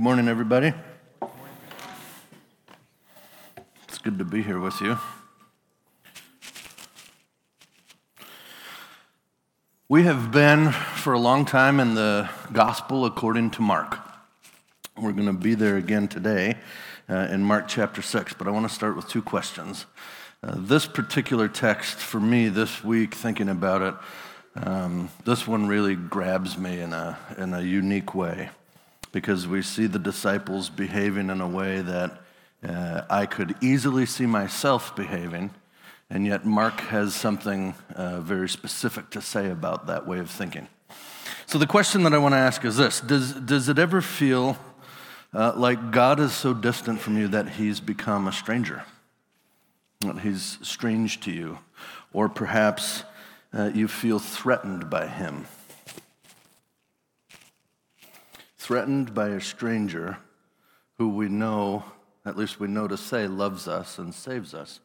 Good morning, everybody. It's good to be here with you. We have been for a long time in the Gospel according to Mark. We're going to be there again today uh, in Mark chapter 6, but I want to start with two questions. Uh, this particular text, for me this week, thinking about it, um, this one really grabs me in a, in a unique way because we see the disciples behaving in a way that uh, I could easily see myself behaving, and yet Mark has something uh, very specific to say about that way of thinking. So, the question that I want to ask is this Does, does it ever feel uh, like God is so distant from you that he's become a stranger? That he's strange to you? Or perhaps uh, you feel threatened by him? Threatened by a stranger who we know, at least we know to say, loves us and saves us.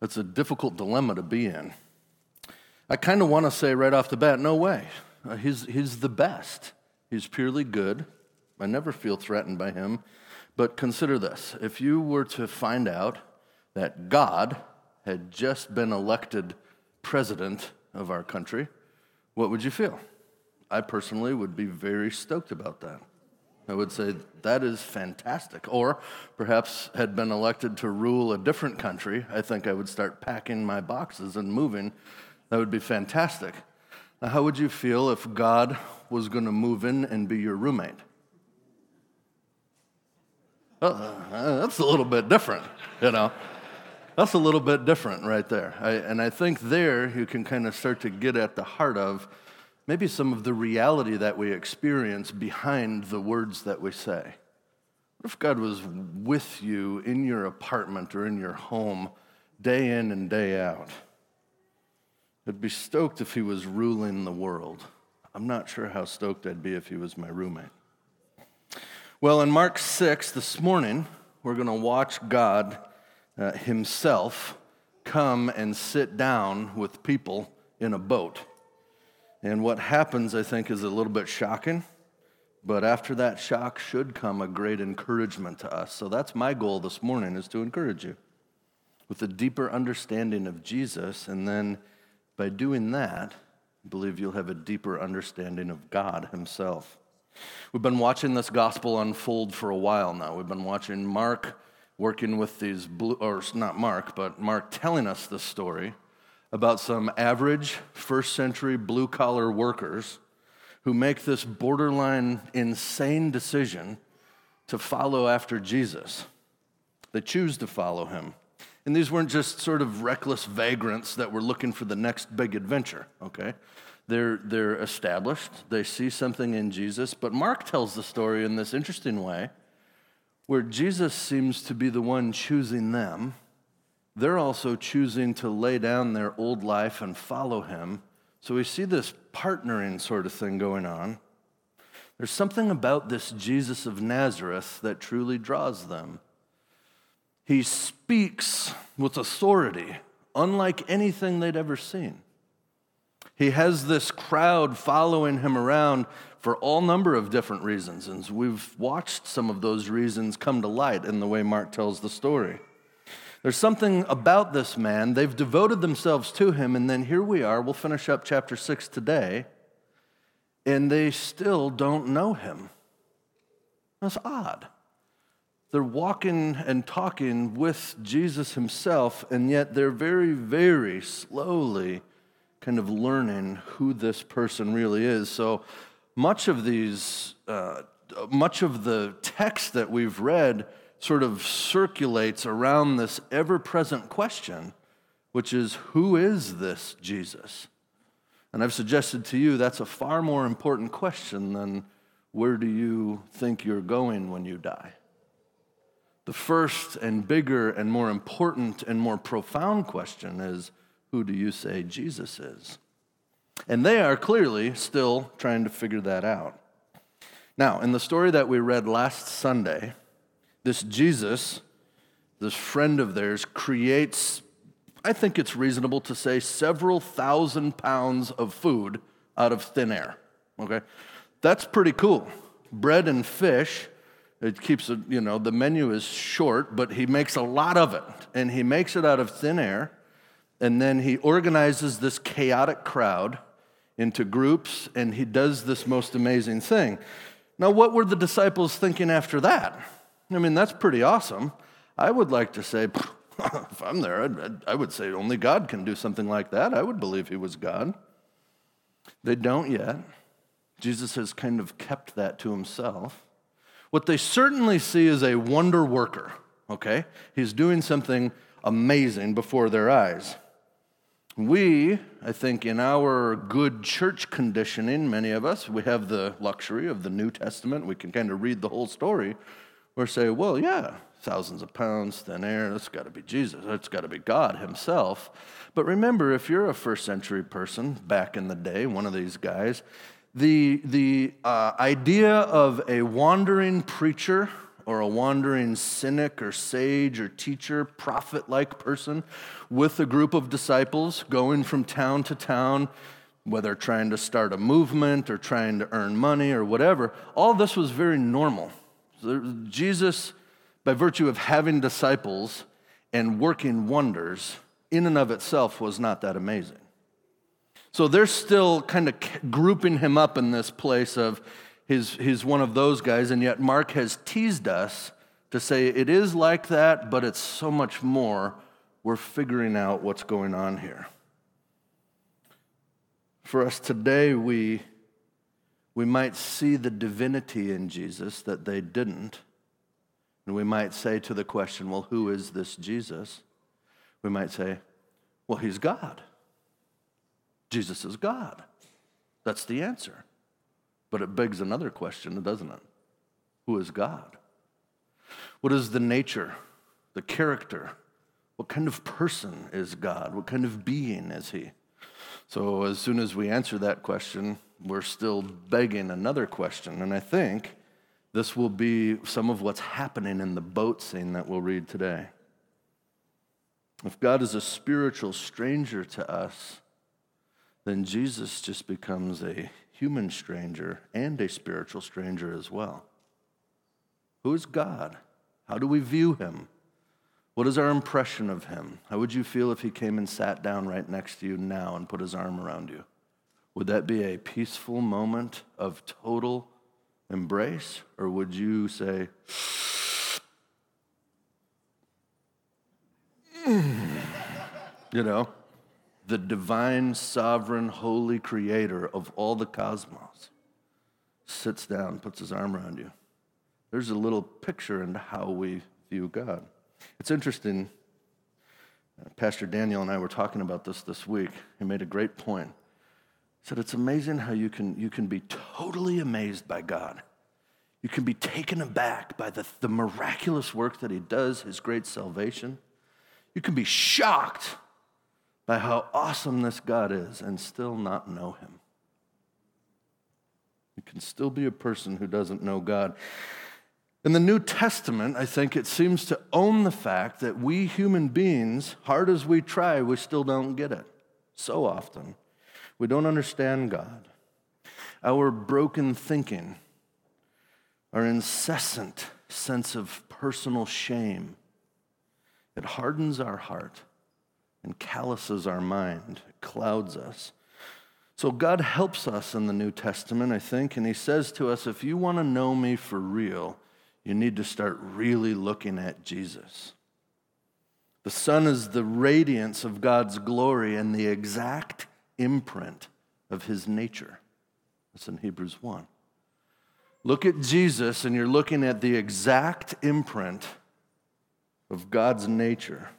That's a difficult dilemma to be in. I kind of want to say right off the bat, no way. Uh, he's, he's the best. He's purely good. I never feel threatened by him. But consider this if you were to find out that God had just been elected president of our country, what would you feel? I personally would be very stoked about that. I would say that is fantastic. Or perhaps had been elected to rule a different country, I think I would start packing my boxes and moving. That would be fantastic. Now, how would you feel if God was going to move in and be your roommate? Uh, that's a little bit different, you know. That's a little bit different right there. I, and I think there you can kind of start to get at the heart of maybe some of the reality that we experience behind the words that we say. What if God was with you in your apartment or in your home day in and day out? I'd be stoked if he was ruling the world. I'm not sure how stoked I'd be if he was my roommate. Well, in Mark 6 this morning, we're going to watch God uh, himself come and sit down with people in a boat. And what happens, I think, is a little bit shocking. But after that shock should come a great encouragement to us. So that's my goal this morning is to encourage you with a deeper understanding of Jesus. And then by doing that, I believe you'll have a deeper understanding of God Himself. We've been watching this gospel unfold for a while now. We've been watching Mark working with these blue, or not Mark, but Mark telling us this story about some average first century blue collar workers who make this borderline insane decision to follow after Jesus. They choose to follow him. And these weren't just sort of reckless vagrants that were looking for the next big adventure, okay? They're, they're established, they see something in Jesus, but Mark tells the story in this interesting way where Jesus seems to be the one choosing them they're also choosing to lay down their old life and follow him. So we see this partnering sort of thing going on. There's something about this Jesus of Nazareth that truly draws them. He speaks with authority, unlike anything they'd ever seen. He has this crowd following him around for all number of different reasons, and we've watched some of those reasons come to light in the way Mark tells the story. There's something about this man. They've devoted themselves to him, and then here we are. We'll finish up chapter 6 today, and they still don't know him. That's odd. They're walking and talking with Jesus himself, and yet they're very, very slowly kind of learning who this person really is. So much of these, uh, much of the text that we've read sort of circulates around this ever present question, which is who is this Jesus? And I've suggested to you that's a far more important question than where do you think you're going when you die? The first and bigger and more important and more profound question is who do you say Jesus is? And they are clearly still trying to figure that out. Now, in the story that we read last Sunday, this Jesus, this friend of theirs, creates, I think it's reasonable to say, several thousand pounds of food out of thin air. Okay? That's pretty cool. Bread and fish It keeps it, you know, the menu is short, but he makes a lot of it. And he makes it out of thin air. And then he organizes this chaotic crowd into groups, and he does this most amazing thing. Now, what were the disciples thinking after that? I mean, that's pretty awesome. I would like to say, if I'm there, I'd, I would say only God can do something like that. I would believe he was God. They don't yet. Jesus has kind of kept that to himself. What they certainly see is a wonder worker, okay? He's doing something amazing before their eyes. We, I think, in our good church conditioning, many of us, we have the luxury of the New Testament. We can kind of read the whole story. Or say, well, yeah, thousands of pounds, thin air, that's got to be Jesus. That's got to be God Himself. But remember, if you're a first century person back in the day, one of these guys, the, the uh, idea of a wandering preacher or a wandering cynic or sage or teacher, prophet like person with a group of disciples going from town to town, whether trying to start a movement or trying to earn money or whatever, all this was very normal. Jesus, by virtue of having disciples and working wonders, in and of itself was not that amazing. So they're still kind of grouping him up in this place of he's, he's one of those guys, and yet Mark has teased us to say it is like that, but it's so much more. We're figuring out what's going on here. For us today, we, we might see the divinity in Jesus that they didn't. And we might say to the question, well, who is this Jesus? We might say, well, he's God. Jesus is God. That's the answer. But it begs another question, doesn't it? Who is God? What is the nature, the character? What kind of person is God? What kind of being is he? So, as soon as we answer that question, we're still begging another question. And I think this will be some of what's happening in the boat scene that we'll read today. If God is a spiritual stranger to us, then Jesus just becomes a human stranger and a spiritual stranger as well. Who is God? How do we view him? What is our impression of him? How would you feel if he came and sat down right next to you now and put his arm around you? Would that be a peaceful moment of total embrace? Or would you say, you know? the divine, sovereign, holy creator of all the cosmos, sits down, puts his arm around you. There's a little picture into how we view God. It's interesting. Uh, Pastor Daniel and I were talking about this this week. He made a great point. He said, It's amazing how you can, you can be totally amazed by God. You can be taken aback by the, the miraculous work that He does, His great salvation. You can be shocked by how awesome this God is and still not know him. You can still be a person who doesn't know God. In the New Testament, I think it seems to own the fact that we human beings, hard as we try, we still don't get it. So often, we don't understand God. Our broken thinking, our incessant sense of personal shame, it hardens our heart and calluses our mind, it clouds us. So God helps us in the New Testament, I think, and He says to us if you want to know me for real, you need to start really looking at Jesus. The Son is the radiance of God's glory and the exact imprint of His nature. That's in Hebrews 1. Look at Jesus, and you're looking at the exact imprint of God's nature.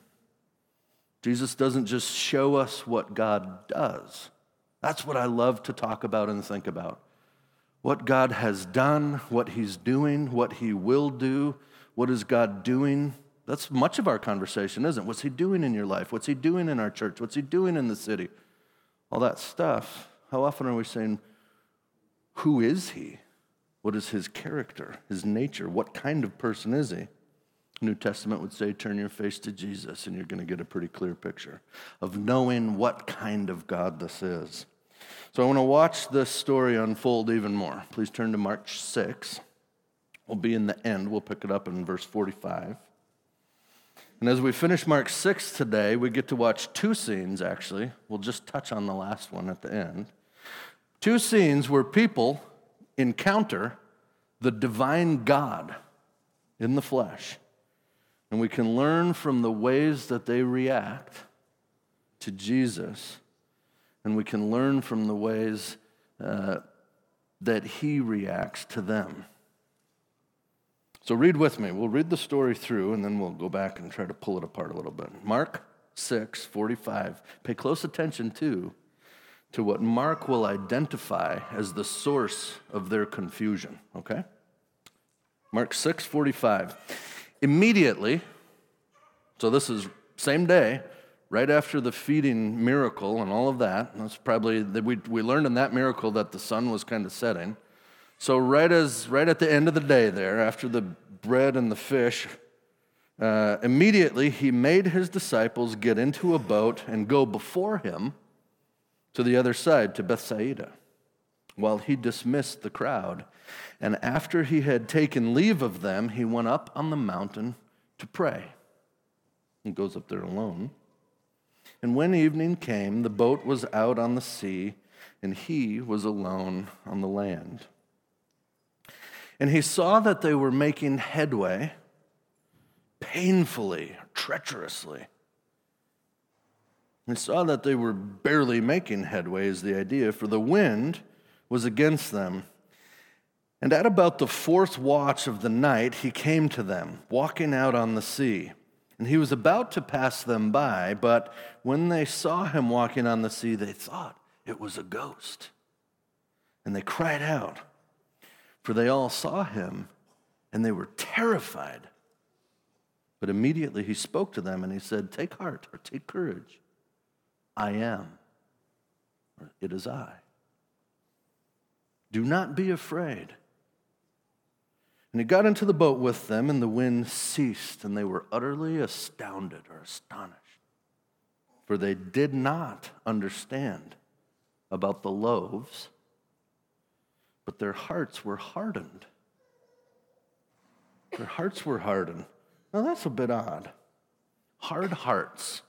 Jesus doesn't just show us what God does. That's what I love to talk about and think about. What God has done, what He's doing, what He will do. What is God doing? That's much of our conversation, isn't it? What's He doing in your life? What's He doing in our church? What's He doing in the city? All that stuff. How often are we saying, Who is He? What is His character, His nature? What kind of person is He? New Testament would say, turn your face to Jesus, and you're going to get a pretty clear picture of knowing what kind of God this is. So I want to watch this story unfold even more. Please turn to Mark 6. We'll be in the end. We'll pick it up in verse 45. And as we finish Mark 6 today, we get to watch two scenes, actually. We'll just touch on the last one at the end. Two scenes where people encounter the divine God in the flesh. And we can learn from the ways that they react to Jesus. And we can learn from the ways uh, that he reacts to them. So read with me. We'll read the story through and then we'll go back and try to pull it apart a little bit. Mark 6, 45. Pay close attention too to what Mark will identify as the source of their confusion, okay? Mark 6, 45. Immediately, so this is same day, right after the feeding miracle and all of that. That's probably that we, we learned in that miracle that the sun was kind of setting. So right as right at the end of the day there, after the bread and the fish, uh, immediately he made his disciples get into a boat and go before him to the other side to Bethsaida, while he dismissed the crowd. And after he had taken leave of them, he went up on the mountain to pray. He goes up there alone. And when evening came, the boat was out on the sea, and he was alone on the land. And he saw that they were making headway painfully, treacherously. He saw that they were barely making headway, is the idea, for the wind was against them. And at about the fourth watch of the night, he came to them, walking out on the sea. And he was about to pass them by, but when they saw him walking on the sea, they thought it was a ghost. And they cried out for they all saw him and they were terrified. But immediately he spoke to them and he said, Take heart or take courage. I am, it is I. Do not be afraid. And he got into the boat with them, and the wind ceased, and they were utterly astounded or astonished. For they did not understand about the loaves but their hearts were hardened. Their hearts were hardened. Now that's a bit odd. Hard hearts.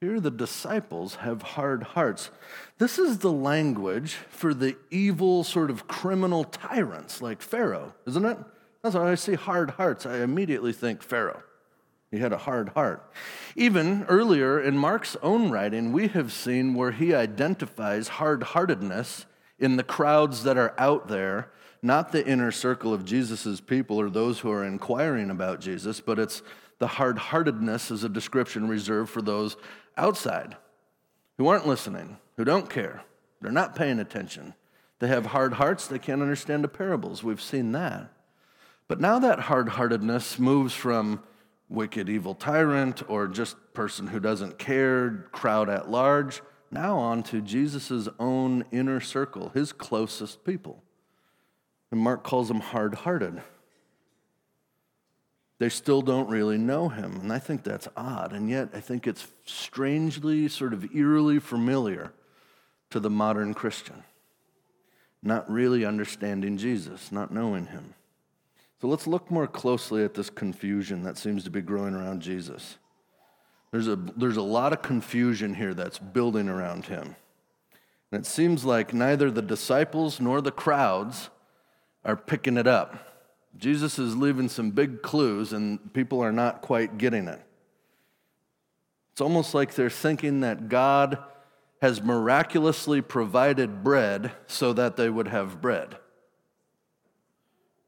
Here, the disciples have hard hearts. This is the language for the evil, sort of criminal tyrants like Pharaoh, isn't it? That's why I see hard hearts. I immediately think Pharaoh. He had a hard heart. Even earlier in Mark's own writing, we have seen where he identifies hard heartedness in the crowds that are out there, not the inner circle of Jesus' people or those who are inquiring about Jesus, but it's the hard heartedness as a description reserved for those outside who aren't listening, who don't care, they're not paying attention. They have hard hearts, they can't understand the parables. We've seen that. But now that hard heartedness moves from wicked, evil tyrant or just person who doesn't care, crowd at large, now on to Jesus' own inner circle, his closest people. And Mark calls them hard hearted. They still don't really know him, and I think that's odd. And yet, I think it's strangely, sort of eerily familiar to the modern Christian. Not really understanding Jesus, not knowing him. So let's look more closely at this confusion that seems to be growing around Jesus. There's a, there's a lot of confusion here that's building around him. And it seems like neither the disciples nor the crowds are picking it up. Jesus is leaving some big clues, and people are not quite getting it. It's almost like they're thinking that God has miraculously provided bread so that they would have bread,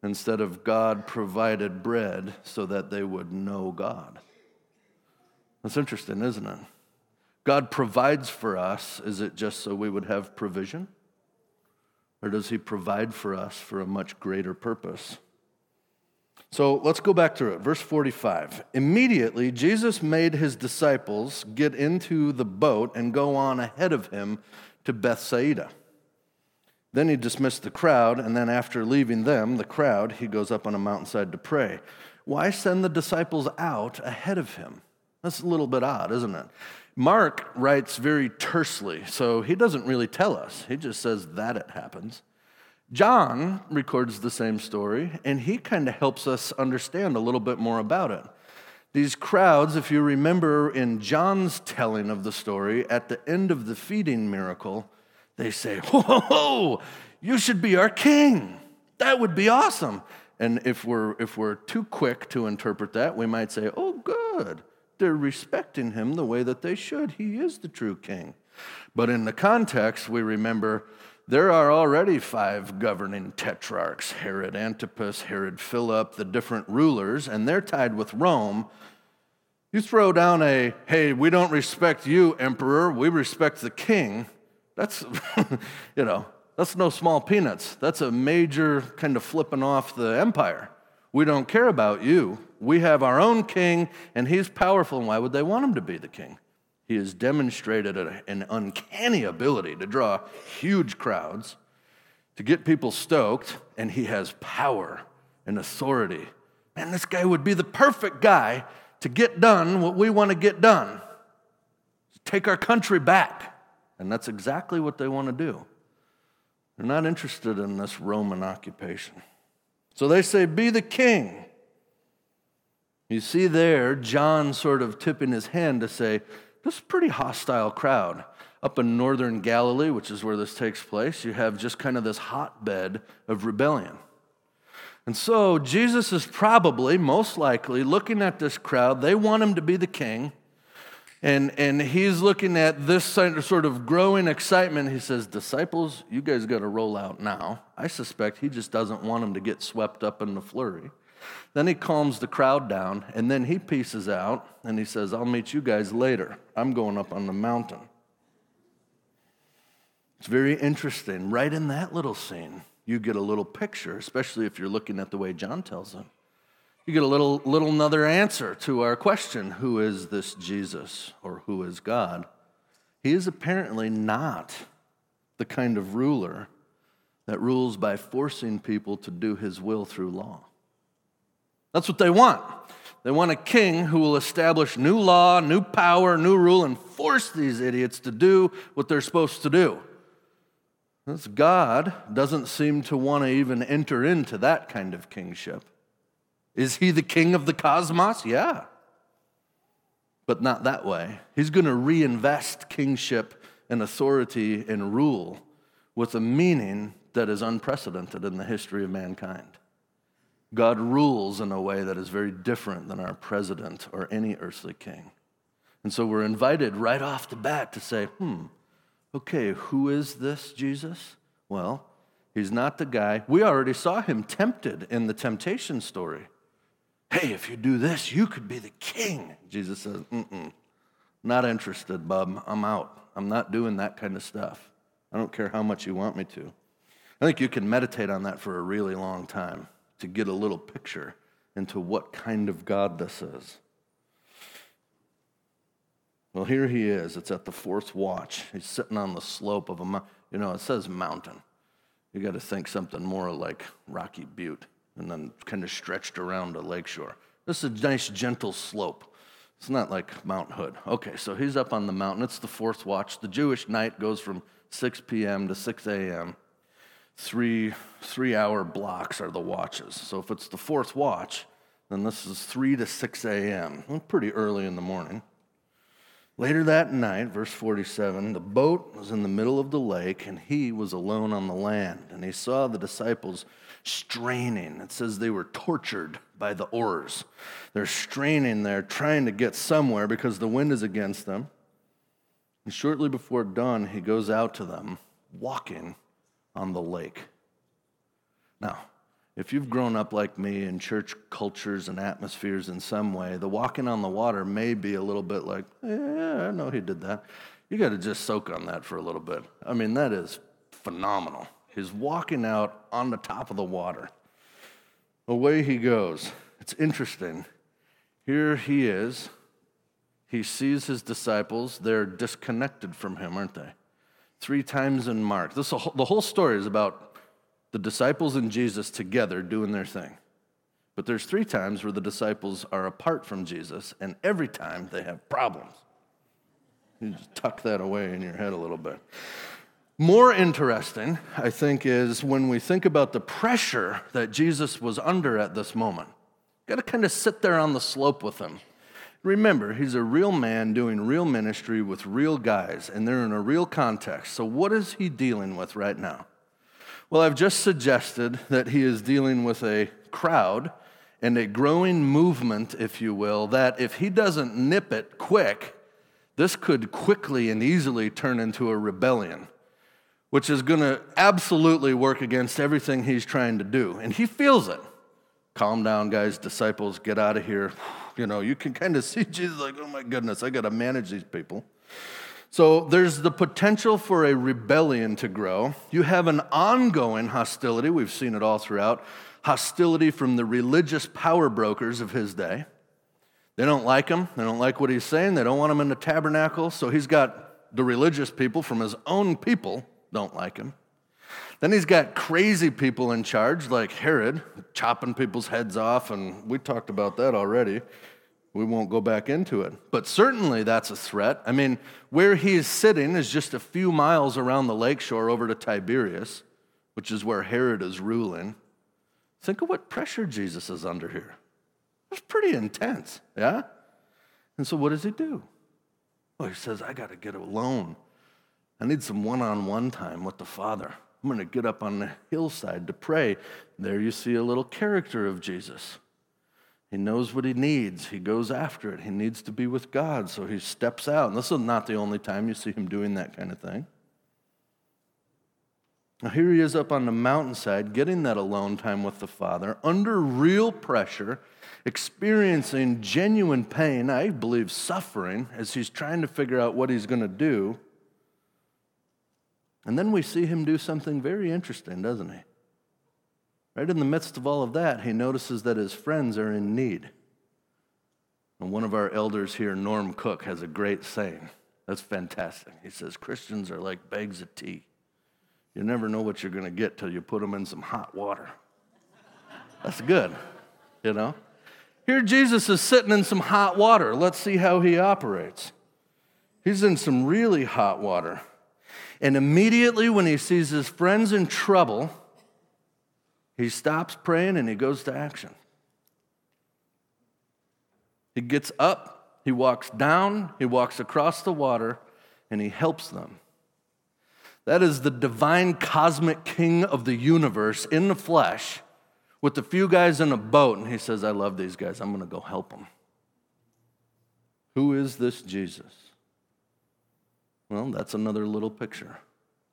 instead of God provided bread so that they would know God. That's interesting, isn't it? God provides for us. Is it just so we would have provision? Or does He provide for us for a much greater purpose? So let's go back to it. Verse 45. Immediately, Jesus made his disciples get into the boat and go on ahead of him to Bethsaida. Then he dismissed the crowd, and then after leaving them, the crowd, he goes up on a mountainside to pray. Why send the disciples out ahead of him? That's a little bit odd, isn't it? Mark writes very tersely, so he doesn't really tell us. He just says that it happens. John records the same story, and he kind of helps us understand a little bit more about it. These crowds, if you remember in John's telling of the story, at the end of the feeding miracle, they say, Whoa, ho, ho, you should be our king. That would be awesome. And if we're, if we're too quick to interpret that, we might say, Oh, good. They're respecting him the way that they should. He is the true king. But in the context, we remember there are already five governing tetrarchs Herod Antipas, Herod Philip, the different rulers, and they're tied with Rome. You throw down a, hey, we don't respect you, emperor, we respect the king. That's, you know, that's no small peanuts. That's a major kind of flipping off the empire. We don't care about you. We have our own king, and he's powerful. And why would they want him to be the king? He has demonstrated an uncanny ability to draw huge crowds, to get people stoked, and he has power and authority. Man, this guy would be the perfect guy to get done what we want to get done take our country back. And that's exactly what they want to do. They're not interested in this Roman occupation. So they say, Be the king. You see there, John sort of tipping his hand to say, this is a pretty hostile crowd. Up in northern Galilee, which is where this takes place, you have just kind of this hotbed of rebellion. And so Jesus is probably, most likely, looking at this crowd. They want him to be the king. And, and he's looking at this sort of growing excitement. He says, Disciples, you guys got to roll out now. I suspect he just doesn't want them to get swept up in the flurry. Then he calms the crowd down, and then he pieces out and he says, I'll meet you guys later. I'm going up on the mountain. It's very interesting. Right in that little scene, you get a little picture, especially if you're looking at the way John tells it. You get a little, little another answer to our question who is this Jesus or who is God? He is apparently not the kind of ruler that rules by forcing people to do his will through law. That's what they want. They want a king who will establish new law, new power, new rule, and force these idiots to do what they're supposed to do. This God doesn't seem to want to even enter into that kind of kingship. Is he the king of the cosmos? Yeah. But not that way. He's going to reinvest kingship and authority and rule with a meaning that is unprecedented in the history of mankind. God rules in a way that is very different than our president or any earthly king. And so we're invited right off the bat to say, hmm, okay, who is this Jesus? Well, he's not the guy. We already saw him tempted in the temptation story. Hey, if you do this, you could be the king. Jesus says, mm not interested, bub. I'm out. I'm not doing that kind of stuff. I don't care how much you want me to. I think you can meditate on that for a really long time to get a little picture into what kind of God this is. Well, here he is. It's at the fourth watch. He's sitting on the slope of a mountain. You know, it says mountain. You got to think something more like Rocky Butte and then kind of stretched around a lakeshore. This is a nice, gentle slope. It's not like Mount Hood. Okay, so he's up on the mountain. It's the fourth watch. The Jewish night goes from 6 p.m. to 6 a.m three three hour blocks are the watches. So if it's the fourth watch, then this is 3 to 6 a.m., pretty early in the morning. Later that night, verse 47, the boat was in the middle of the lake, and he was alone on the land. And he saw the disciples straining. It says they were tortured by the oars. They're straining there, trying to get somewhere because the wind is against them. And shortly before dawn, he goes out to them, walking on the lake. Now, if you've grown up like me in church cultures and atmospheres in some way, the walking on the water may be a little bit like, yeah, I know he did that. You got to just soak on that for a little bit. I mean, that is phenomenal. He's walking out on the top of the water. Away he goes. It's interesting. Here he is. He sees his disciples. They're disconnected from him, aren't they? Three times in Mark. This, the whole story is about the disciples and Jesus together doing their thing. But there's three times where the disciples are apart from Jesus, and every time they have problems. You just tuck that away in your head a little bit. More interesting, I think, is when we think about the pressure that Jesus was under at this moment. Got to kind of sit there on the slope with him. Remember, he's a real man doing real ministry with real guys, and they're in a real context. So, what is he dealing with right now? Well, I've just suggested that he is dealing with a crowd and a growing movement, if you will, that if he doesn't nip it quick, this could quickly and easily turn into a rebellion, which is going to absolutely work against everything he's trying to do. And he feels it. Calm down, guys, disciples, get out of here. You know, you can kind of see Jesus like, oh my goodness, I got to manage these people. So there's the potential for a rebellion to grow. You have an ongoing hostility, we've seen it all throughout hostility from the religious power brokers of his day. They don't like him, they don't like what he's saying, they don't want him in the tabernacle, so he's got the religious people from his own people don't like him. Then he's got crazy people in charge, like Herod, chopping people's heads off, and we talked about that already. We won't go back into it. But certainly that's a threat. I mean, where he's sitting is just a few miles around the lakeshore over to Tiberias, which is where Herod is ruling. Think of what pressure Jesus is under here. It's pretty intense, yeah? And so what does he do? Well, he says, I got to get alone. I need some one on one time with the Father. I'm going to get up on the hillside to pray. There you see a little character of Jesus. He knows what he needs. He goes after it. He needs to be with God, so he steps out. And this is not the only time you see him doing that kind of thing. Now, here he is up on the mountainside, getting that alone time with the Father, under real pressure, experiencing genuine pain, I believe suffering, as he's trying to figure out what he's going to do. And then we see him do something very interesting, doesn't he? Right in the midst of all of that, he notices that his friends are in need. And one of our elders here, Norm Cook, has a great saying. That's fantastic. He says, Christians are like bags of tea. You never know what you're going to get till you put them in some hot water. That's good, you know? Here, Jesus is sitting in some hot water. Let's see how he operates. He's in some really hot water. And immediately, when he sees his friends in trouble, he stops praying and he goes to action. He gets up, he walks down, he walks across the water, and he helps them. That is the divine cosmic king of the universe in the flesh with a few guys in a boat, and he says, I love these guys. I'm going to go help them. Who is this Jesus? Well, that's another little picture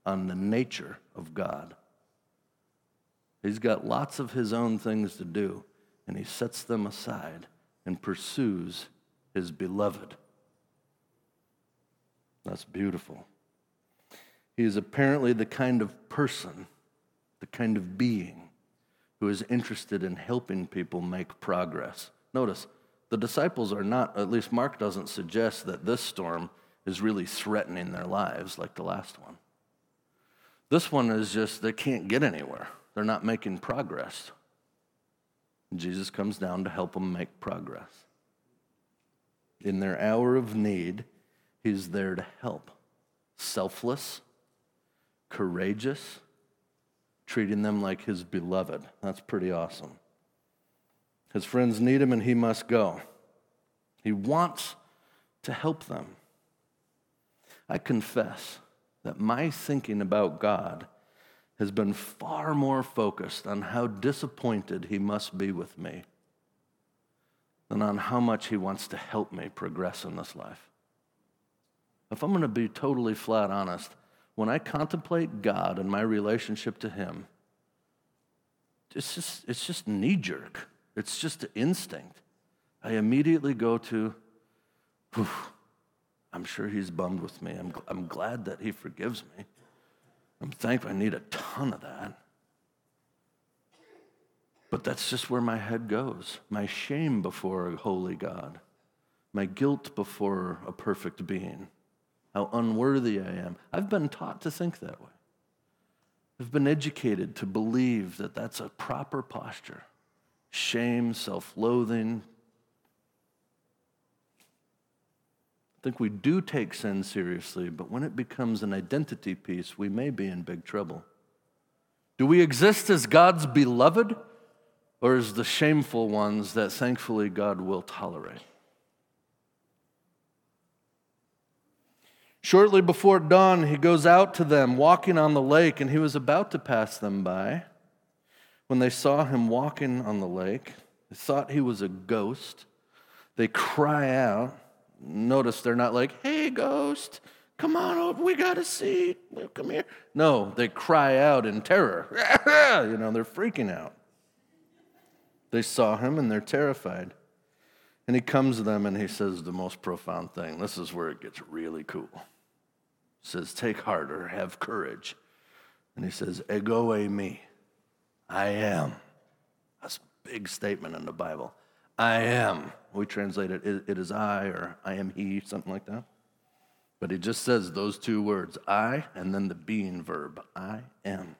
on the nature of God. He's got lots of his own things to do, and he sets them aside and pursues his beloved. That's beautiful. He is apparently the kind of person, the kind of being who is interested in helping people make progress. Notice, the disciples are not, at least Mark doesn't suggest that this storm is really threatening their lives like the last one. This one is just, they can't get anywhere. They're not making progress. Jesus comes down to help them make progress. In their hour of need, he's there to help. Selfless, courageous, treating them like his beloved. That's pretty awesome. His friends need him and he must go. He wants to help them. I confess that my thinking about God has been far more focused on how disappointed he must be with me than on how much he wants to help me progress in this life. If I'm going to be totally flat honest, when I contemplate God and my relationship to him, it's just, it's just knee jerk. It's just an instinct. I immediately go to, I'm sure he's bummed with me. I'm, I'm glad that he forgives me. I'm thankful I need a ton of that. But that's just where my head goes my shame before a holy God, my guilt before a perfect being, how unworthy I am. I've been taught to think that way. I've been educated to believe that that's a proper posture shame, self loathing. I think we do take sin seriously, but when it becomes an identity piece, we may be in big trouble. Do we exist as God's beloved or as the shameful ones that thankfully God will tolerate? Shortly before dawn, he goes out to them walking on the lake, and he was about to pass them by. When they saw him walking on the lake, they thought he was a ghost. They cry out. Notice they're not like, hey, ghost, come on over, we got a seat, come here. No, they cry out in terror. you know, they're freaking out. They saw him and they're terrified. And he comes to them and he says the most profound thing. This is where it gets really cool. He says, Take heart or have courage. And he says, Ego eimi. I am. That's a big statement in the Bible. I am. We translate it, it is I or I am he, something like that. But he just says those two words, I, and then the being verb, I am.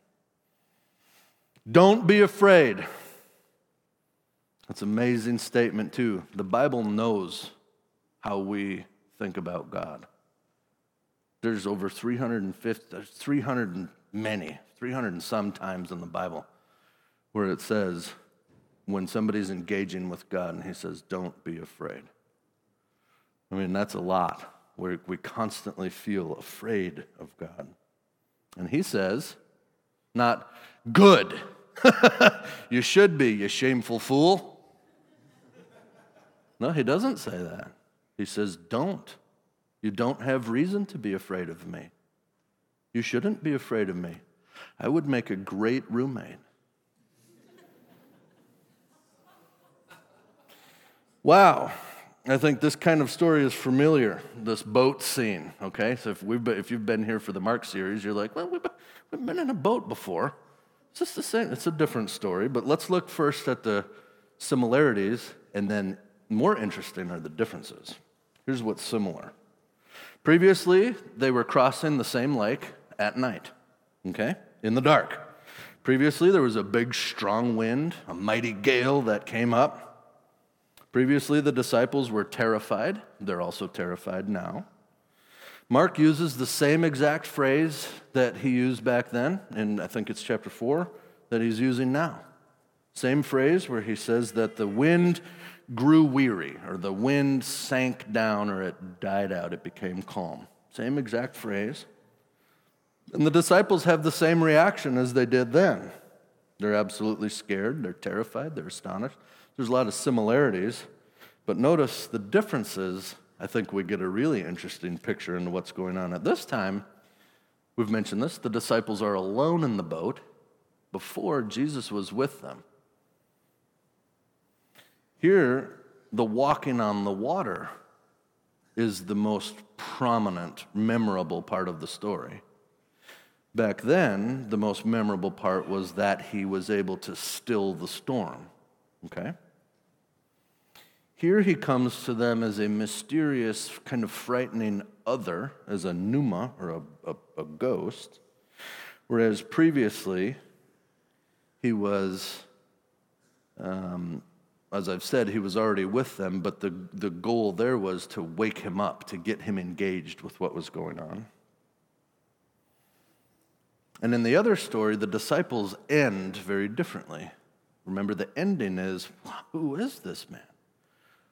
Don't be afraid. That's an amazing statement, too. The Bible knows how we think about God. There's over 350, there's 300 and many, 300 and some times in the Bible where it says, when somebody's engaging with God and he says, Don't be afraid. I mean, that's a lot where we constantly feel afraid of God. And he says, Not good. you should be, you shameful fool. No, he doesn't say that. He says, Don't. You don't have reason to be afraid of me. You shouldn't be afraid of me. I would make a great roommate. Wow. I think this kind of story is familiar, this boat scene, okay? So if, we've been, if you've been here for the Mark series, you're like, well, we've been, we've been in a boat before. It's just the same, it's a different story, but let's look first at the similarities, and then more interesting are the differences. Here's what's similar. Previously, they were crossing the same lake at night, okay, in the dark. Previously, there was a big, strong wind, a mighty gale that came up. Previously, the disciples were terrified. They're also terrified now. Mark uses the same exact phrase that he used back then, and I think it's chapter 4, that he's using now. Same phrase where he says that the wind grew weary, or the wind sank down, or it died out, it became calm. Same exact phrase. And the disciples have the same reaction as they did then. They're absolutely scared, they're terrified, they're astonished. There's a lot of similarities, but notice the differences. I think we get a really interesting picture into what's going on. At this time, we've mentioned this, the disciples are alone in the boat before Jesus was with them. Here, the walking on the water is the most prominent, memorable part of the story. Back then, the most memorable part was that he was able to still the storm. Okay? Here he comes to them as a mysterious, kind of frightening other, as a pneuma or a, a, a ghost, whereas previously he was, um, as I've said, he was already with them, but the, the goal there was to wake him up, to get him engaged with what was going on. And in the other story, the disciples end very differently. Remember, the ending is who is this man?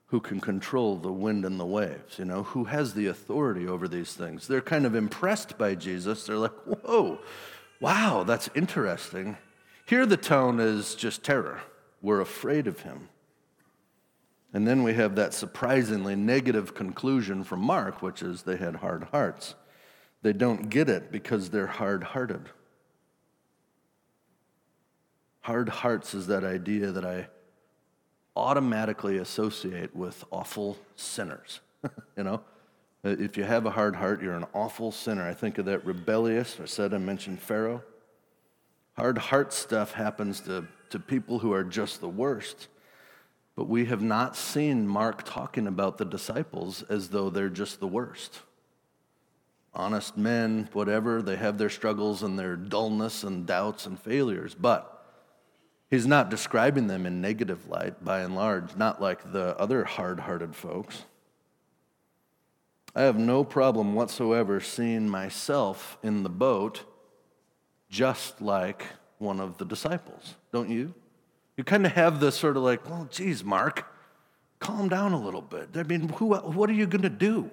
Who can control the wind and the waves, you know, who has the authority over these things. They're kind of impressed by Jesus. They're like, whoa, wow, that's interesting. Here, the tone is just terror. We're afraid of him. And then we have that surprisingly negative conclusion from Mark, which is they had hard hearts. They don't get it because they're hard hearted. Hard hearts is that idea that I automatically associate with awful sinners. you know, if you have a hard heart, you're an awful sinner. I think of that rebellious. I said I mentioned Pharaoh. Hard heart stuff happens to, to people who are just the worst. But we have not seen Mark talking about the disciples as though they're just the worst. Honest men, whatever, they have their struggles and their dullness and doubts and failures. But He's not describing them in negative light by and large, not like the other hard hearted folks. I have no problem whatsoever seeing myself in the boat just like one of the disciples, don't you? You kind of have this sort of like, well, geez, Mark, calm down a little bit. I mean, who, what are you going to do?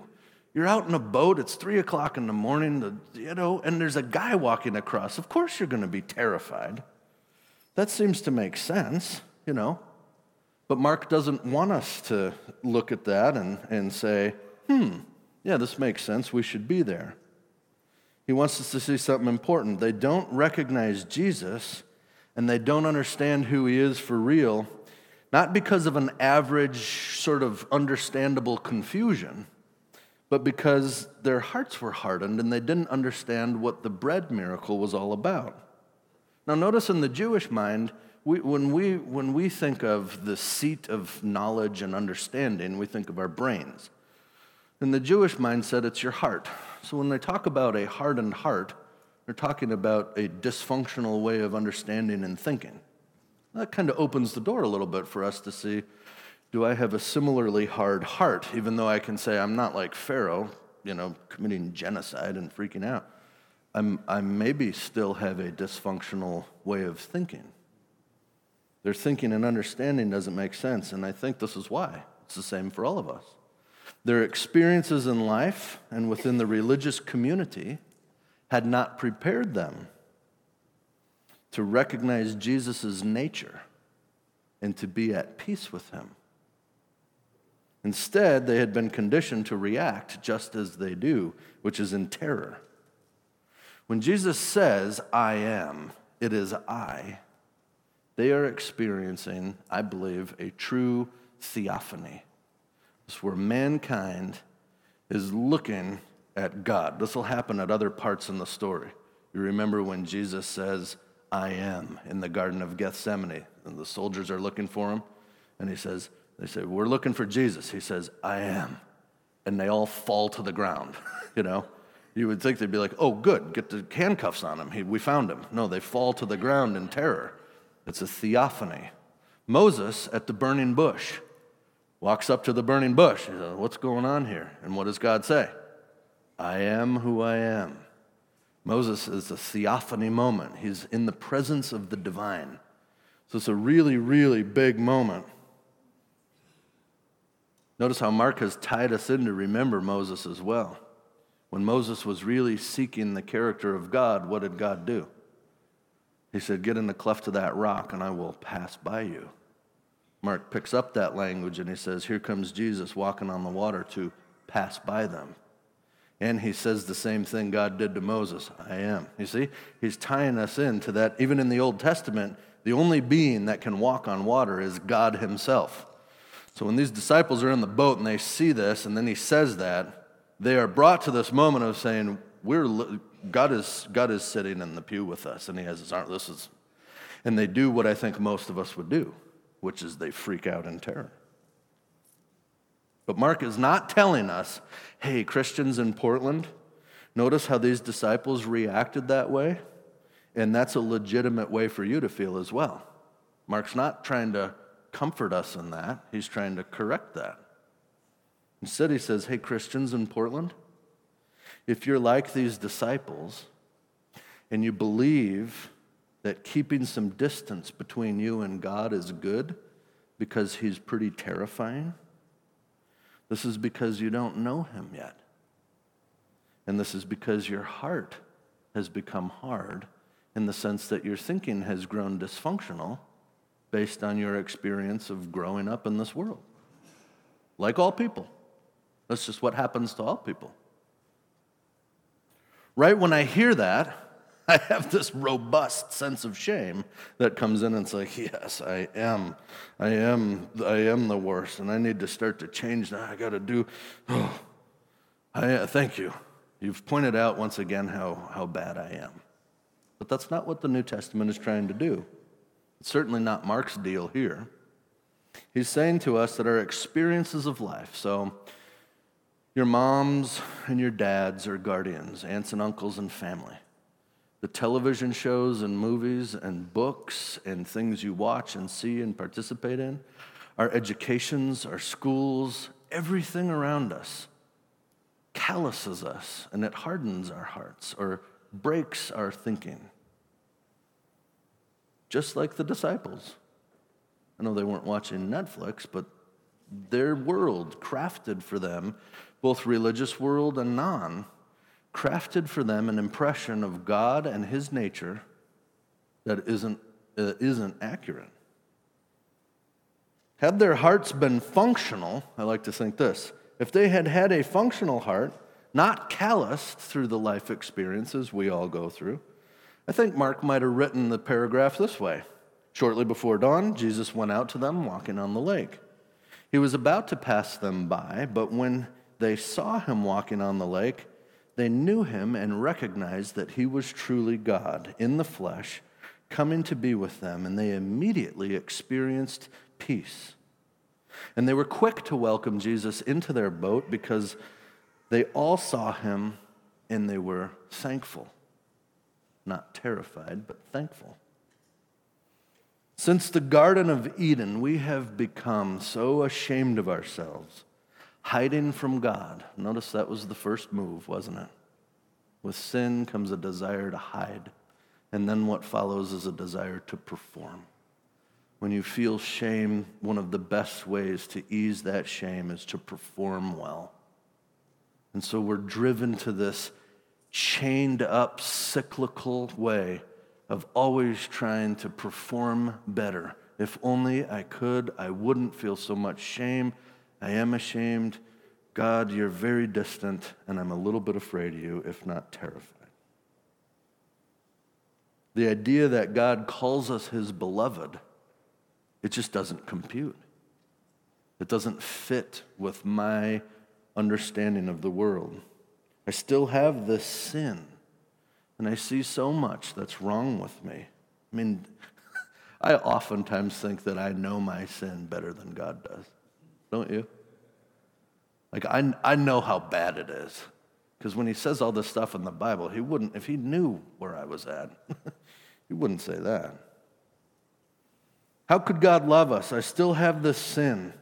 You're out in a boat, it's three o'clock in the morning, you know, and there's a guy walking across. Of course you're going to be terrified. That seems to make sense, you know. But Mark doesn't want us to look at that and, and say, hmm, yeah, this makes sense. We should be there. He wants us to see something important. They don't recognize Jesus and they don't understand who he is for real, not because of an average, sort of understandable confusion, but because their hearts were hardened and they didn't understand what the bread miracle was all about. Now, notice in the Jewish mind, we, when, we, when we think of the seat of knowledge and understanding, we think of our brains. In the Jewish mindset, it's your heart. So when they talk about a hardened heart, they're talking about a dysfunctional way of understanding and thinking. That kind of opens the door a little bit for us to see do I have a similarly hard heart, even though I can say I'm not like Pharaoh, you know, committing genocide and freaking out? I'm, I maybe still have a dysfunctional way of thinking. Their thinking and understanding doesn't make sense, and I think this is why. It's the same for all of us. Their experiences in life and within the religious community had not prepared them to recognize Jesus' nature and to be at peace with him. Instead, they had been conditioned to react just as they do, which is in terror. When Jesus says, I am, it is I, they are experiencing, I believe, a true theophany. It's where mankind is looking at God. This will happen at other parts in the story. You remember when Jesus says, I am in the Garden of Gethsemane, and the soldiers are looking for him, and he says, They say, We're looking for Jesus. He says, I am. And they all fall to the ground, you know? You would think they'd be like, oh, good, get the handcuffs on him. He, we found him. No, they fall to the ground in terror. It's a theophany. Moses at the burning bush walks up to the burning bush. Says, What's going on here? And what does God say? I am who I am. Moses is a theophany moment. He's in the presence of the divine. So it's a really, really big moment. Notice how Mark has tied us in to remember Moses as well. When Moses was really seeking the character of God, what did God do? He said, Get in the cleft of that rock and I will pass by you. Mark picks up that language and he says, Here comes Jesus walking on the water to pass by them. And he says the same thing God did to Moses I am. You see, he's tying us into that. Even in the Old Testament, the only being that can walk on water is God himself. So when these disciples are in the boat and they see this, and then he says that, they are brought to this moment of saying, We're, God, is, God is sitting in the pew with us, and he has his arm. This is, and they do what I think most of us would do, which is they freak out in terror. But Mark is not telling us, hey, Christians in Portland, notice how these disciples reacted that way? And that's a legitimate way for you to feel as well. Mark's not trying to comfort us in that, he's trying to correct that. Instead, he says, hey, Christians in Portland, if you're like these disciples and you believe that keeping some distance between you and God is good because he's pretty terrifying, this is because you don't know him yet. And this is because your heart has become hard in the sense that your thinking has grown dysfunctional based on your experience of growing up in this world. Like all people. That's just what happens to all people. Right when I hear that, I have this robust sense of shame that comes in and it's like, yes, I am, I am, I am the worst, and I need to start to change that. I got to do. Oh, I uh, thank you. You've pointed out once again how how bad I am, but that's not what the New Testament is trying to do. It's certainly not Mark's deal here. He's saying to us that our experiences of life, so your moms and your dads are guardians, aunts and uncles and family the television shows and movies and books and things you watch and see and participate in, our educations, our schools, everything around us calluses us and it hardens our hearts or breaks our thinking. Just like the disciples. I know they weren't watching Netflix, but their world crafted for them, both religious world and non, crafted for them an impression of God and his nature that isn't, uh, isn't accurate. Had their hearts been functional, I like to think this if they had had a functional heart, not calloused through the life experiences we all go through, I think Mark might have written the paragraph this way Shortly before dawn, Jesus went out to them walking on the lake. He was about to pass them by, but when they saw him walking on the lake, they knew him and recognized that he was truly God in the flesh, coming to be with them, and they immediately experienced peace. And they were quick to welcome Jesus into their boat because they all saw him and they were thankful. Not terrified, but thankful. Since the Garden of Eden, we have become so ashamed of ourselves, hiding from God. Notice that was the first move, wasn't it? With sin comes a desire to hide, and then what follows is a desire to perform. When you feel shame, one of the best ways to ease that shame is to perform well. And so we're driven to this chained up, cyclical way of always trying to perform better. If only I could, I wouldn't feel so much shame. I am ashamed. God, you're very distant, and I'm a little bit afraid of you, if not terrified. The idea that God calls us his beloved, it just doesn't compute. It doesn't fit with my understanding of the world. I still have this sin. And I see so much that's wrong with me. I mean, I oftentimes think that I know my sin better than God does. Don't you? Like, I, I know how bad it is. Because when he says all this stuff in the Bible, he wouldn't, if he knew where I was at, he wouldn't say that. How could God love us? I still have this sin.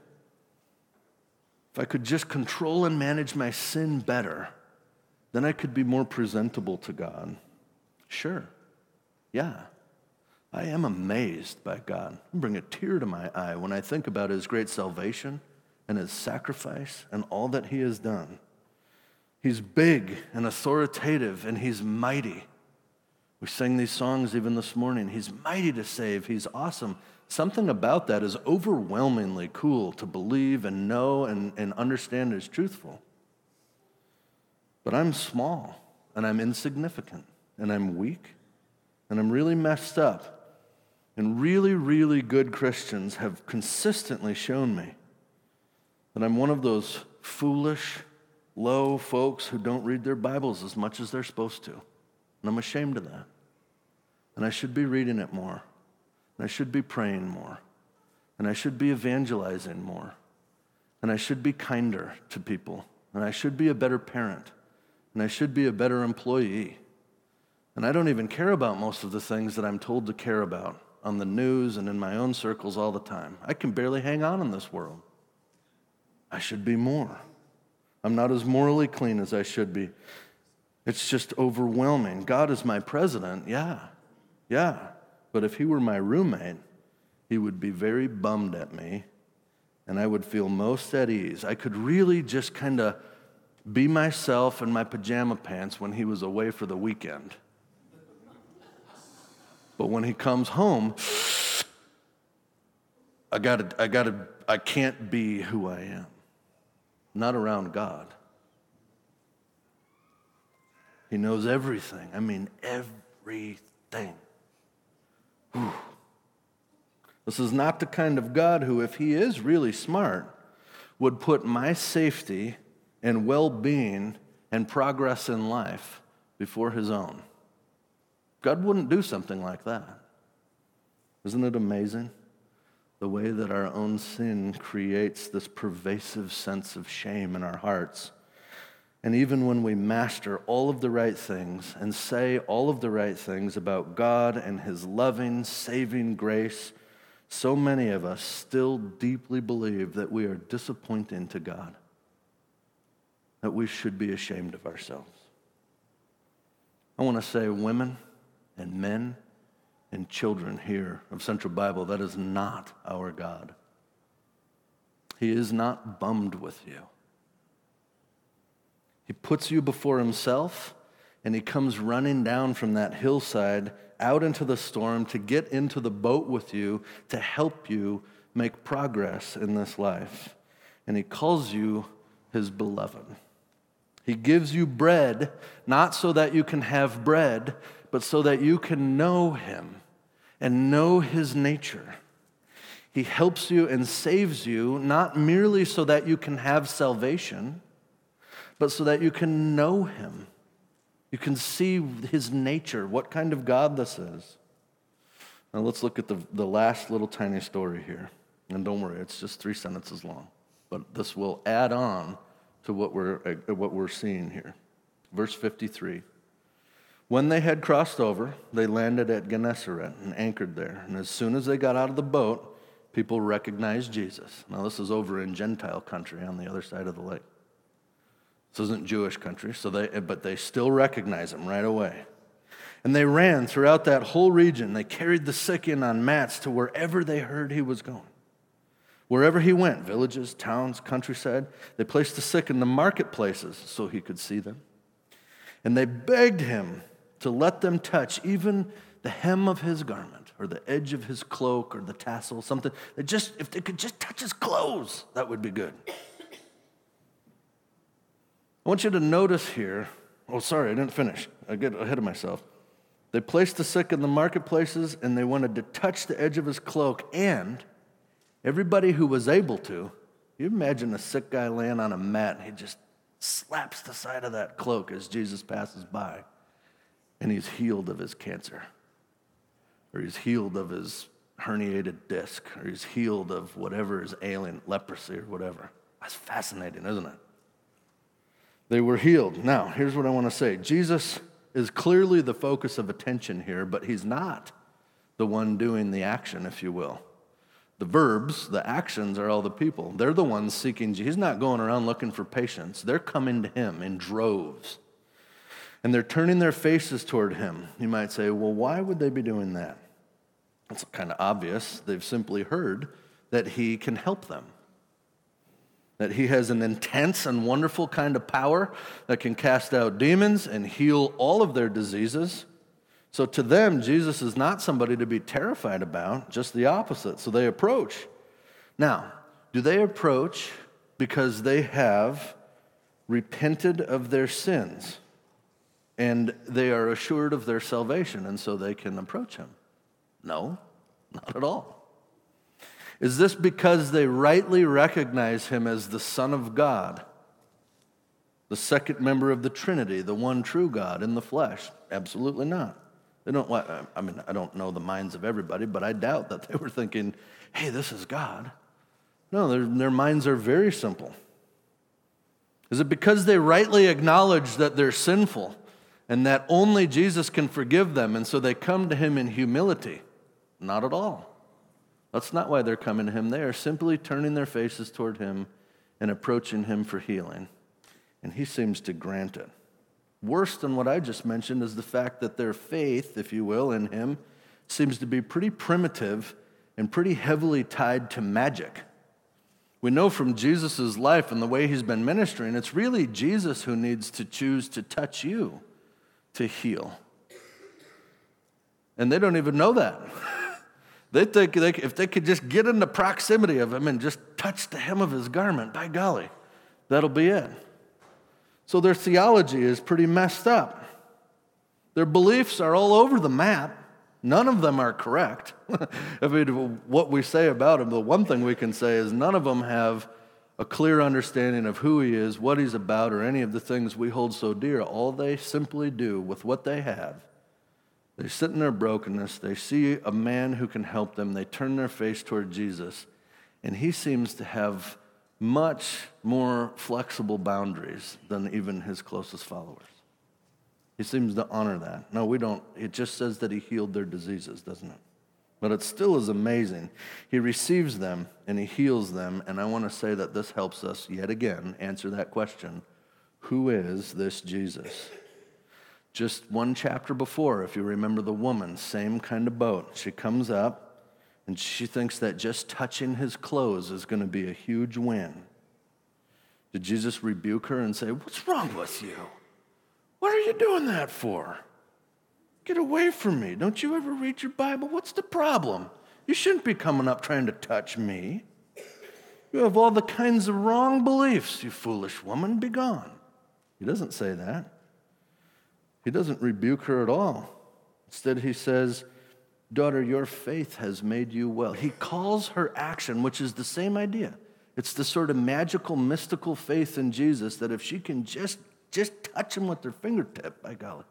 If I could just control and manage my sin better, then I could be more presentable to God. Sure. Yeah. I am amazed by God. I bring a tear to my eye when I think about his great salvation and his sacrifice and all that he has done. He's big and authoritative and he's mighty. We sang these songs even this morning. He's mighty to save, he's awesome. Something about that is overwhelmingly cool to believe and know and, and understand is truthful. But I'm small and I'm insignificant and I'm weak and I'm really messed up. And really, really good Christians have consistently shown me that I'm one of those foolish, low folks who don't read their Bibles as much as they're supposed to. And I'm ashamed of that. And I should be reading it more. And I should be praying more. And I should be evangelizing more. And I should be kinder to people. And I should be a better parent and I should be a better employee. And I don't even care about most of the things that I'm told to care about on the news and in my own circles all the time. I can barely hang on in this world. I should be more. I'm not as morally clean as I should be. It's just overwhelming. God is my president, yeah, yeah. But if he were my roommate, he would be very bummed at me, and I would feel most at ease. I could really just kind of be myself in my pajama pants when he was away for the weekend. But when he comes home, I gotta, I gotta, I can't be who I am. Not around God. He knows everything. I mean, everything. Whew. This is not the kind of God who, if he is really smart, would put my safety and well being and progress in life before his own. God wouldn't do something like that. Isn't it amazing? The way that our own sin creates this pervasive sense of shame in our hearts. And even when we master all of the right things and say all of the right things about God and His loving, saving grace, so many of us still deeply believe that we are disappointing to God. that we should be ashamed of ourselves. I want to say, women and men and children here of Central Bible, that is not our God. He is not bummed with you. He puts you before himself and he comes running down from that hillside out into the storm to get into the boat with you to help you make progress in this life. And he calls you his beloved. He gives you bread, not so that you can have bread, but so that you can know him and know his nature. He helps you and saves you, not merely so that you can have salvation, but so that you can know him. You can see his nature, what kind of God this is. Now let's look at the, the last little tiny story here. And don't worry, it's just three sentences long. But this will add on to what we're, uh, what we're seeing here. Verse 53. When they had crossed over, they landed at Gennesaret and anchored there. And as soon as they got out of the boat, people recognized Jesus. Now, this is over in Gentile country on the other side of the lake. This isn't Jewish country, so they, but they still recognize him right away. And they ran throughout that whole region. They carried the sick in on mats to wherever they heard he was going. Wherever he went, villages, towns, countryside, they placed the sick in the marketplaces so he could see them. And they begged him to let them touch even the hem of his garment or the edge of his cloak or the tassel, something that just, if they could just touch his clothes, that would be good. I want you to notice here. Oh, sorry, I didn't finish. I get ahead of myself. They placed the sick in the marketplaces and they wanted to touch the edge of his cloak and Everybody who was able to, you imagine a sick guy laying on a mat and he just slaps the side of that cloak as Jesus passes by and he's healed of his cancer or he's healed of his herniated disc or he's healed of whatever is ailing, leprosy or whatever. That's fascinating, isn't it? They were healed. Now, here's what I want to say Jesus is clearly the focus of attention here, but he's not the one doing the action, if you will. The verbs, the actions are all the people. They're the ones seeking Jesus. He's not going around looking for patients. They're coming to him in droves. And they're turning their faces toward him. You might say, well, why would they be doing that? It's kind of obvious. They've simply heard that he can help them. That he has an intense and wonderful kind of power that can cast out demons and heal all of their diseases. So to them, Jesus is not somebody to be terrified about, just the opposite. So they approach. Now, do they approach because they have repented of their sins and they are assured of their salvation and so they can approach him? No, not at all. Is this because they rightly recognize him as the Son of God, the second member of the Trinity, the one true God in the flesh? Absolutely not. They don't, I mean, I don't know the minds of everybody, but I doubt that they were thinking, hey, this is God. No, their, their minds are very simple. Is it because they rightly acknowledge that they're sinful and that only Jesus can forgive them, and so they come to him in humility? Not at all. That's not why they're coming to him. They are simply turning their faces toward him and approaching him for healing. And he seems to grant it. Worse than what I just mentioned is the fact that their faith, if you will, in him seems to be pretty primitive and pretty heavily tied to magic. We know from Jesus' life and the way he's been ministering, it's really Jesus who needs to choose to touch you to heal. And they don't even know that. they think they, if they could just get in the proximity of him and just touch the hem of his garment, by golly, that'll be it. So their theology is pretty messed up. Their beliefs are all over the map. None of them are correct. I mean, what we say about him, the one thing we can say is none of them have a clear understanding of who he is, what he's about, or any of the things we hold so dear. All they simply do with what they have, they sit in their brokenness, they see a man who can help them, they turn their face toward Jesus, and he seems to have much more flexible boundaries than even his closest followers. He seems to honor that. No, we don't. It just says that he healed their diseases, doesn't it? But it still is amazing. He receives them and he heals them. And I want to say that this helps us yet again answer that question Who is this Jesus? Just one chapter before, if you remember the woman, same kind of boat. She comes up and she thinks that just touching his clothes is going to be a huge win. Did Jesus rebuke her and say, What's wrong with you? What are you doing that for? Get away from me. Don't you ever read your Bible? What's the problem? You shouldn't be coming up trying to touch me. You have all the kinds of wrong beliefs, you foolish woman. Be gone. He doesn't say that. He doesn't rebuke her at all. Instead, he says, Daughter, your faith has made you well. He calls her action, which is the same idea. It's the sort of magical, mystical faith in Jesus that if she can just, just touch him with her fingertip, by golly.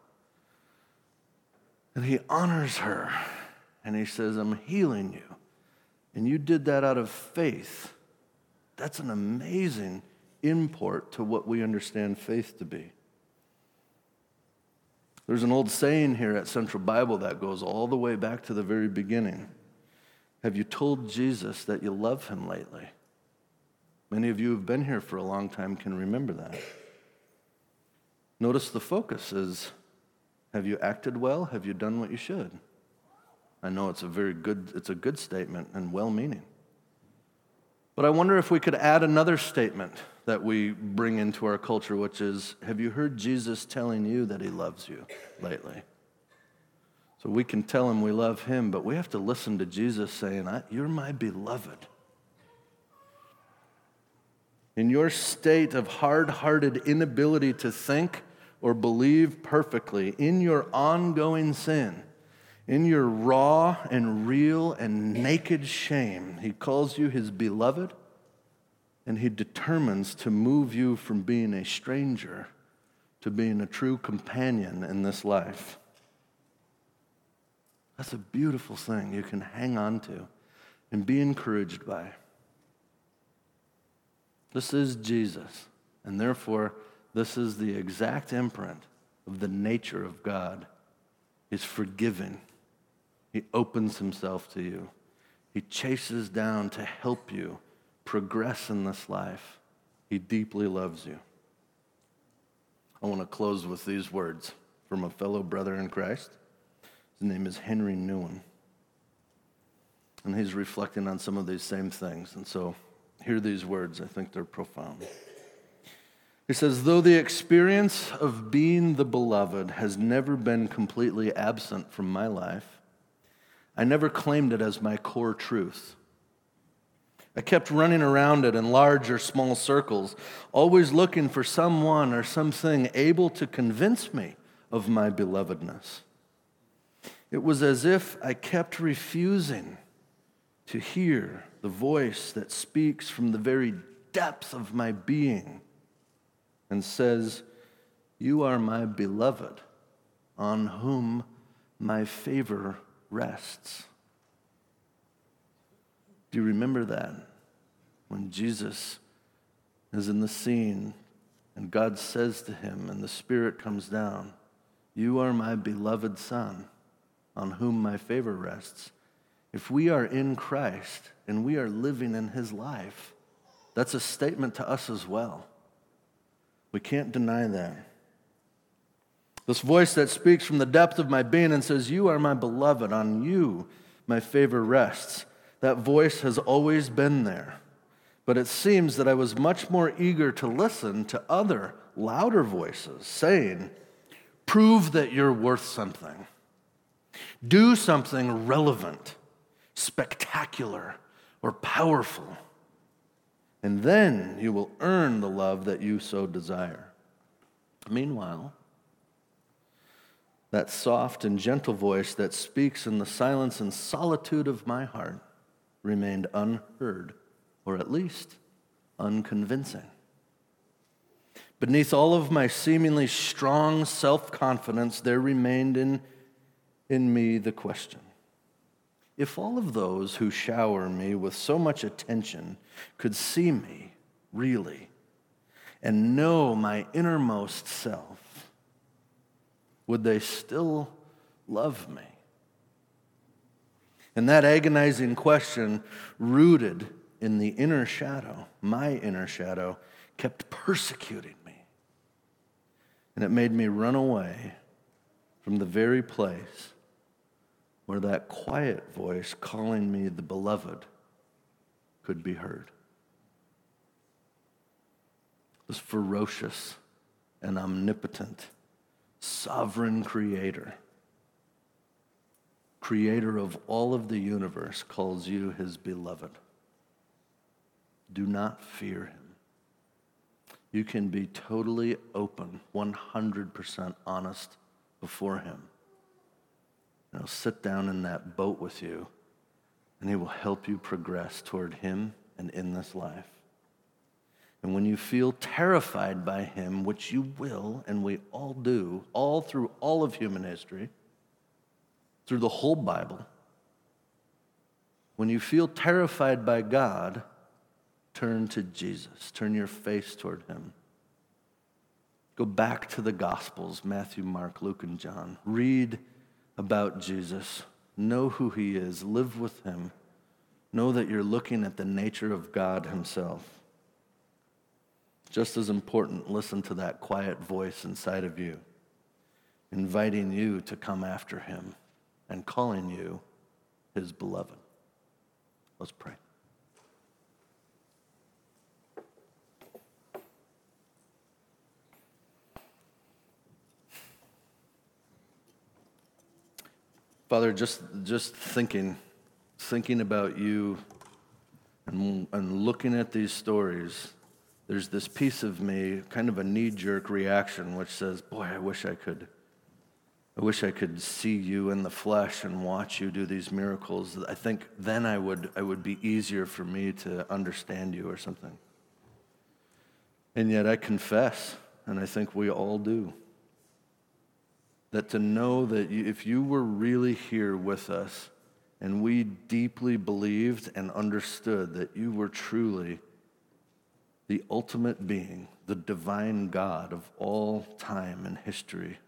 And he honors her and he says, I'm healing you. And you did that out of faith. That's an amazing import to what we understand faith to be. There's an old saying here at Central Bible that goes all the way back to the very beginning. Have you told Jesus that you love him lately? Many of you who've been here for a long time can remember that. Notice the focus is have you acted well? Have you done what you should? I know it's a very good it's a good statement and well-meaning. But I wonder if we could add another statement that we bring into our culture, which is Have you heard Jesus telling you that he loves you lately? So we can tell him we love him, but we have to listen to Jesus saying, You're my beloved. In your state of hard hearted inability to think or believe perfectly, in your ongoing sin, in your raw and real and naked shame, he calls you his beloved, and he determines to move you from being a stranger to being a true companion in this life. That's a beautiful thing you can hang on to and be encouraged by. This is Jesus, and therefore, this is the exact imprint of the nature of God. He's forgiving he opens himself to you. He chases down to help you progress in this life. He deeply loves you. I want to close with these words from a fellow brother in Christ. His name is Henri Nouwen. And he's reflecting on some of these same things. And so, hear these words. I think they're profound. He says, Though the experience of being the beloved has never been completely absent from my life, I never claimed it as my core truth. I kept running around it in large or small circles, always looking for someone or something able to convince me of my belovedness. It was as if I kept refusing to hear the voice that speaks from the very depth of my being and says, You are my beloved, on whom my favor rests. Do you remember that? When Jesus is in the scene and God says to him, and the Spirit comes down, You are my beloved Son, on whom my favor rests. If we are in Christ and we are living in his life, that's a statement to us as well. We can't deny that. This voice that speaks from the depth of my being and says, You are my beloved, on you my favor rests. That voice has always been there. But it seems that I was much more eager to listen to other, louder voices saying, Prove that you're worth something. Do something relevant, spectacular, or powerful. And then you will earn the love that you so desire. Meanwhile, that soft and gentle voice that speaks in the silence and solitude of my heart remained unheard, or at least unconvincing. Beneath all of my seemingly strong self confidence, there remained in, in me the question if all of those who shower me with so much attention could see me really and know my innermost self, would they still love me? And that agonizing question, rooted in the inner shadow, my inner shadow, kept persecuting me. And it made me run away from the very place where that quiet voice calling me the beloved could be heard. This ferocious and omnipotent, sovereign creator, creator of all of the universe, calls you his beloved. Do not fear him. You can be totally open, 100% honest before him. And he'll sit down in that boat with you, and he will help you progress toward him and in this life. And when you feel terrified by him, which you will, and we all do, all through all of human history, through the whole Bible, when you feel terrified by God, turn to Jesus. Turn your face toward him. Go back to the Gospels Matthew, Mark, Luke, and John. Read about Jesus. Know who he is. Live with him. Know that you're looking at the nature of God himself. Just as important, listen to that quiet voice inside of you, inviting you to come after him and calling you his beloved. Let's pray. Father, just, just thinking, thinking about you and, and looking at these stories, there's this piece of me, kind of a knee jerk reaction, which says, Boy, I wish I could. I wish I could see you in the flesh and watch you do these miracles. I think then I would, I would be easier for me to understand you or something. And yet I confess, and I think we all do, that to know that if you were really here with us and we deeply believed and understood that you were truly the ultimate being, the divine God of all time and history,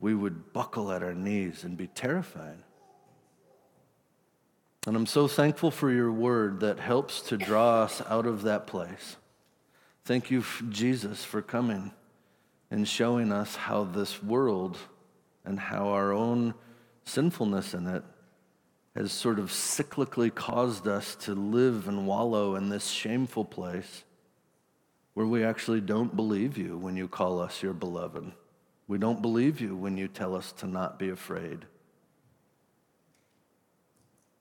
we would buckle at our knees and be terrified. And I'm so thankful for your word that helps to draw us out of that place. Thank you, Jesus, for coming and showing us how this world and how our own sinfulness in it has sort of cyclically caused us to live and wallow in this shameful place where we actually don't believe you when you call us your beloved. We don't believe you when you tell us to not be afraid.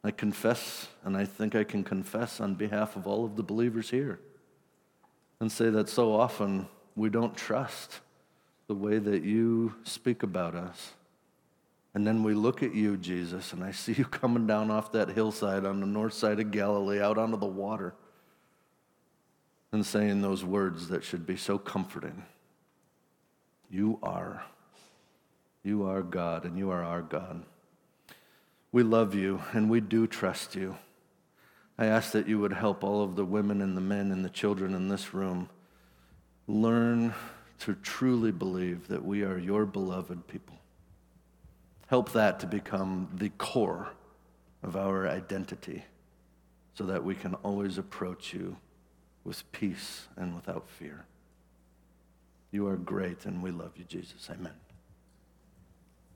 I confess, and I think I can confess on behalf of all of the believers here, and say that so often we don't trust the way that you speak about us. And then we look at you, Jesus, and I see you coming down off that hillside on the north side of Galilee out onto the water and saying those words that should be so comforting. You are. You are God, and you are our God. We love you, and we do trust you. I ask that you would help all of the women and the men and the children in this room learn to truly believe that we are your beloved people. Help that to become the core of our identity so that we can always approach you with peace and without fear. You are great, and we love you, Jesus. Amen.